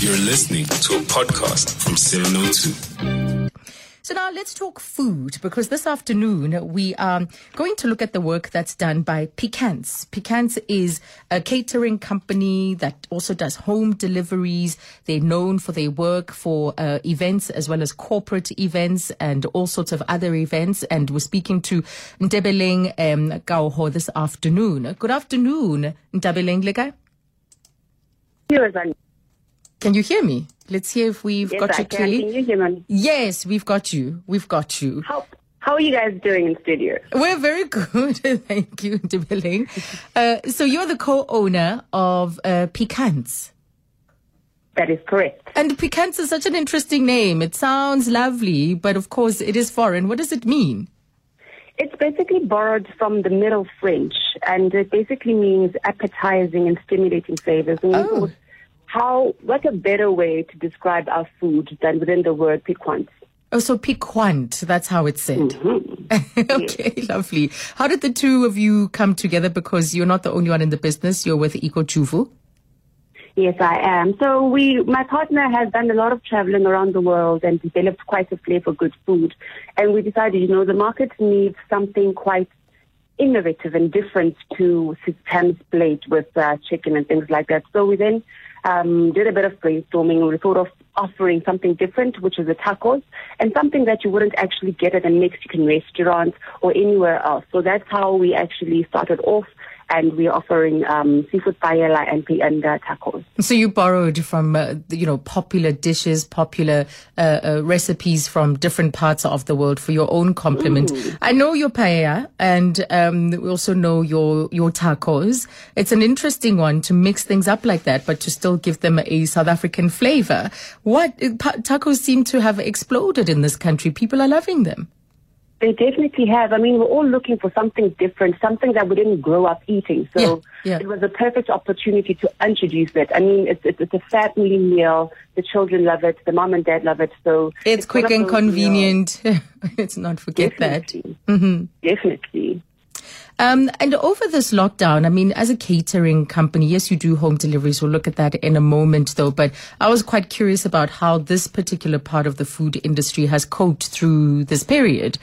You're listening to a podcast from 702. So now let's talk food because this afternoon we are going to look at the work that's done by Piquants. Piquants is a catering company that also does home deliveries. They're known for their work for uh, events as well as corporate events and all sorts of other events. And we're speaking to Ndebeleng um, Kauho this afternoon. Good afternoon, Ndebeleng Lega. Can you hear me? Let's hear if we've Yes, got I you can. clearly. Can you hear me? Yes, we've got you. We've got you. How How are you guys doing in studio? We're very good. Thank you, Ndebeleng. Uh, so you're the co-owner of uh, Piquants. That is correct. And Piquants is such an interesting name. It sounds lovely, but of course it is foreign. What does it mean? It's basically borrowed from the Middle French, and it basically means appetizing and stimulating flavors. And Oh. How what a better way to describe our food than within the word piquant? Oh, so piquant. That's how it's said. okay, lovely. How did the two of you come together? Because you're not the only one in the business. You're with Eco Chuvu. Yes, I am. So we, my partner has done a lot of traveling around the world and developed quite a flair for good food. And we decided, you know, the market needs something quite innovative and different to Sam's plate with uh, chicken and things like that. So we then um, did a bit of brainstorming. We thought of offering something different, which is the tacos, and something that you wouldn't actually get at a Mexican restaurant or anywhere else. So that's how we actually started off. And we're offering um, seafood paella and, and uh, tacos. So you borrowed from, uh, you know, popular dishes, popular uh, uh, recipes from different parts of the world for your own complement. I know your paella, and um, we also know your your tacos. It's an interesting one to mix things up like that, but to still give them a South African flavor. What uh, pa- tacos seem to have exploded in this country. People are loving them. They definitely have. I mean, we're all looking for something different, something that we didn't grow up eating. So Yeah, yeah. it was a perfect opportunity to introduce it. I mean, it's, it's, it's a family meal. The children love it. The mom and dad love it. So It's, quick and convenient. Let's not forget that. Definitely. Definitely. Um, and over this lockdown, I mean, as a catering company, yes, you do home deliveries. We'll look at that in a moment, though. But I was quite curious about how this particular part of the food industry has coped through this period.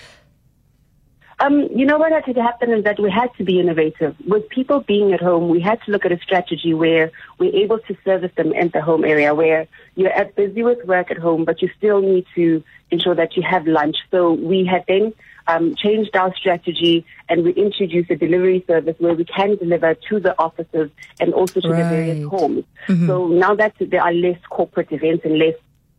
Um, you know what had to happen is that we had to be innovative. With people being at home, we had to look at a strategy where we're able to service them in the home area, where you're at busy with work at home, but you still need to ensure that you have lunch. So we had then um, changed our strategy and we introduced a delivery service where we can deliver to the offices and also to the various Right. homes. So now that there are less corporate events and less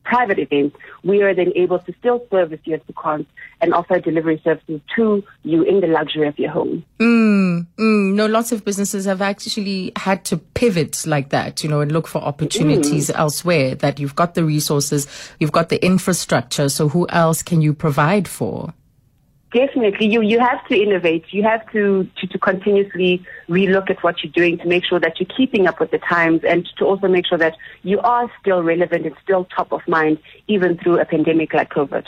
private events, we are then able to still service your Sukons and offer delivery services to you in the luxury of your home. Mm, mm, no, lots of businesses have actually had to pivot like that, you know, and look for opportunities elsewhere. That you've got the resources, you've got the infrastructure. So who else can you provide for? Definitely, you you have to innovate. You have to, to to continuously relook at what you're doing to make sure that you're keeping up with the times, and to also make sure that you are still relevant and still top of mind, even through a pandemic like COVID.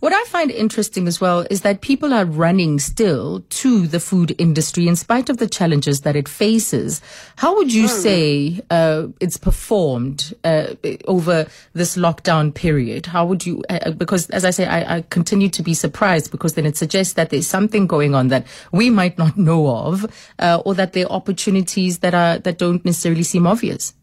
What I find interesting as well is that people are running still to the food industry in spite of the challenges that it faces. How would you say uh, it's performed uh, over this lockdown period? How would you, uh, because as I say, I, I continue to be surprised because then it suggests that there's something going on that we might not know of, uh, Uh, or that there are opportunities that are that don't necessarily seem obvious.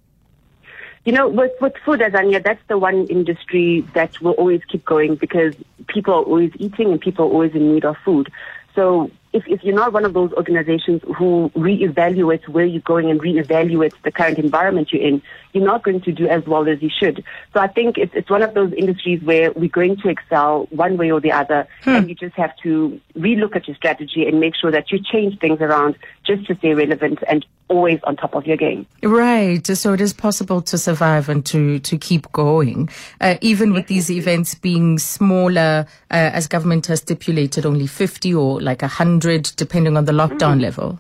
You know, with, with food, Azania, that's the one industry that will always keep going because people are always eating and people are always in need of food. So if, if you're not one of those organizations who reevaluates where you're going and reevaluates the current environment you're in, you're not going to do as well as you should. So I think it's, it's one of those industries where we're going to excel one way or the other, hmm. and you just have to relook at your strategy and make sure that you change things around just to stay relevant and always on top of your game. Right. So it is possible to survive and to, to keep going, uh, even with these events being smaller, uh, as government has stipulated, only 50 or like 100, depending on the lockdown level.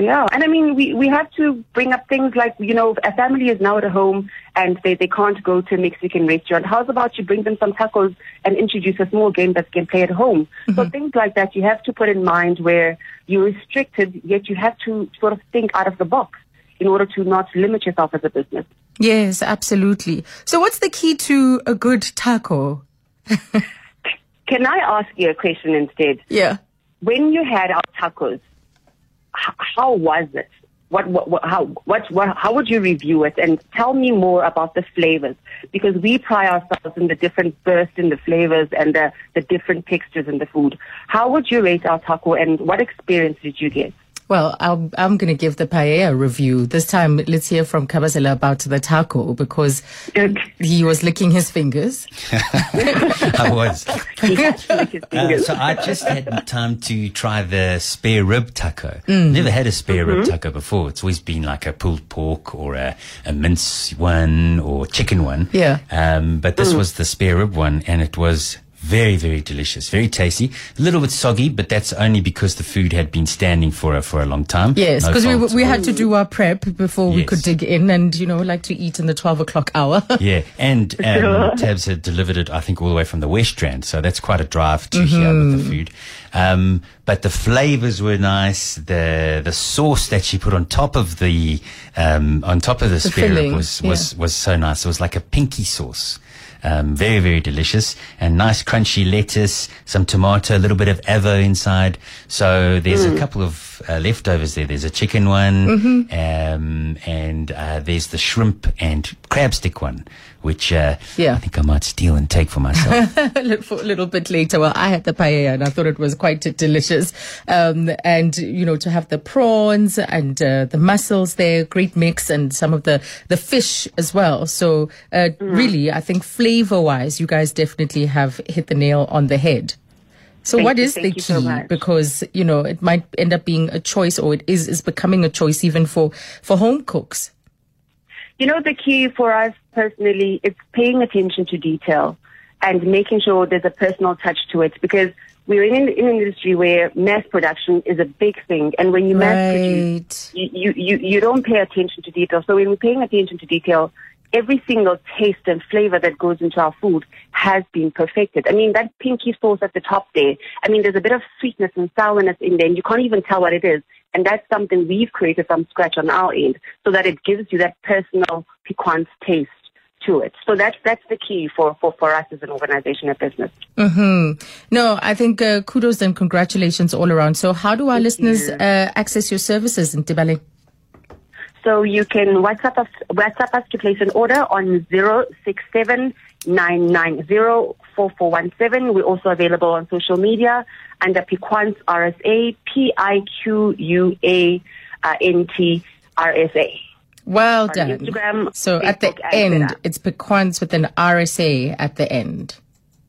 Yeah, and I mean, we, we have to bring up things like, you know, a family is now at home and they, they can't go to a Mexican restaurant. How's about you bring them some tacos and introduce a small game that can play at home? So mm-hmm. things like that you have to put in mind where you're restricted, yet you have to sort of think out of the box in order to not limit yourself as a business. Yes, absolutely. So, what's the key to a good taco? Can I ask you a question instead? Yeah. When you had our tacos, how was it? What, what, what, how, what, what, how would you review it? And tell me more about the flavors because we pride ourselves in the different burst in the flavors and the, the different textures in the food. How would you rate our taco and what experience did you get? Well, I'm, I'm going to give the paella review. This time, let's hear from Kabazela about the taco because he was licking his fingers. I was. He had to lick his Uh, so I just had time to try the spare rib taco. Never had a spare rib taco before. It's always been like a pulled pork or a, a mince one or chicken one. Yeah. Um, but this was the spare rib one and it was very, very delicious, very tasty. A little bit soggy, but that's only because the food had been standing for a, for a long time. Yes, No because we, we had to do our prep before we could dig in and, you know, like to eat in the 12 o'clock hour. Yeah, and um, Tabs had delivered it, I think, all the way from the West Rand, so that's quite a drive to here with the food. Um, but the flavors were nice. The the sauce that she put on top of the um, on top of the, spare rib filling, was was was so nice. It was like a pinky sauce. Um, very, very delicious and nice crunchy lettuce, some tomato, a little bit of avo inside. So there's a couple of uh, leftovers there. There's a chicken one, um, and uh, there's the shrimp and crab stick one, which uh, Yeah. I think I might steal and take for myself. a little- for a little bit later. Well, I had the paella and I thought it was quite delicious. Um, and, you know, to have the prawns and uh, the mussels there, great mix, and some of the, the fish as well. So, uh, really, I think flavor wise, you guys definitely have hit the nail on the head. So Thank what you, is the thank key? so because, you know, it might end up being a choice or it is, is becoming a choice even for, for home cooks. You know, the key for us personally it's paying attention to detail and making sure there's a personal touch to it because we're in, in an industry where mass production is a big thing. And when you mass produce, you, you, you, you don't pay attention to detail. So when we're paying attention to detail, every single taste and flavor that goes into our food has been perfected. I mean, that pinky sauce at the top there, I mean, there's a bit of sweetness and sourness in there, and you can't even tell what it is. And that's something we've created from scratch on our end so that it gives you that personal piquant taste to it. So that's, that's the key for, for, for us as an organization and business. No, I think uh, kudos and congratulations all around. So, how do our listeners uh, access your services in Tibale? So you can WhatsApp us, WhatsApp us to place an order on 067 We're also available on social media under Piquant RSA, P-I-Q-U-A, uh, N-T, R-S-A. Well On done. Instagram, so, at the end, it's Piquants with an RSA at the end.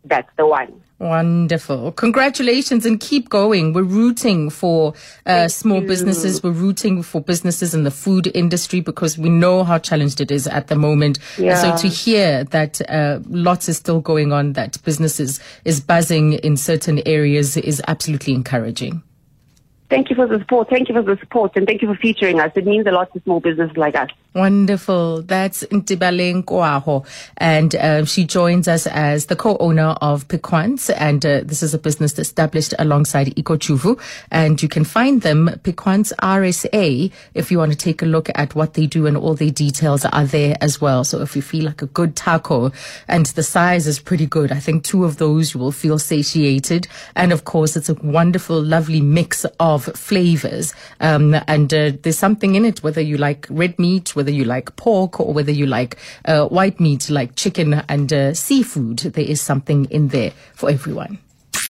That's the one. Wonderful. Congratulations and keep going. We're rooting for uh, small businesses. We're rooting for businesses in the food industry because we know how challenged it is at the moment. Yeah. So to hear that uh, lots is still going on, that businesses is buzzing in certain areas is absolutely encouraging. Thank you for the support. Thank you for the support. And thank you for featuring us. It means a lot to small businesses like us. Wonderful. That's Ntibale Nkoaho. And uh, she joins us as the co-owner of Piquants. And uh, this is a business established alongside Ikochuvu. And you can find them, Piquants RSA, if you want to take a look at what they do and all the details are there as well. So if you feel like a good taco and the size is pretty good, I think two of those you will feel satiated. And of course, it's a wonderful, lovely mix of flavors. Um, and uh, there's something in it, whether you like red meat, whether you like pork, or whether you like uh, white meat like chicken and uh, seafood. There is something in there for everyone.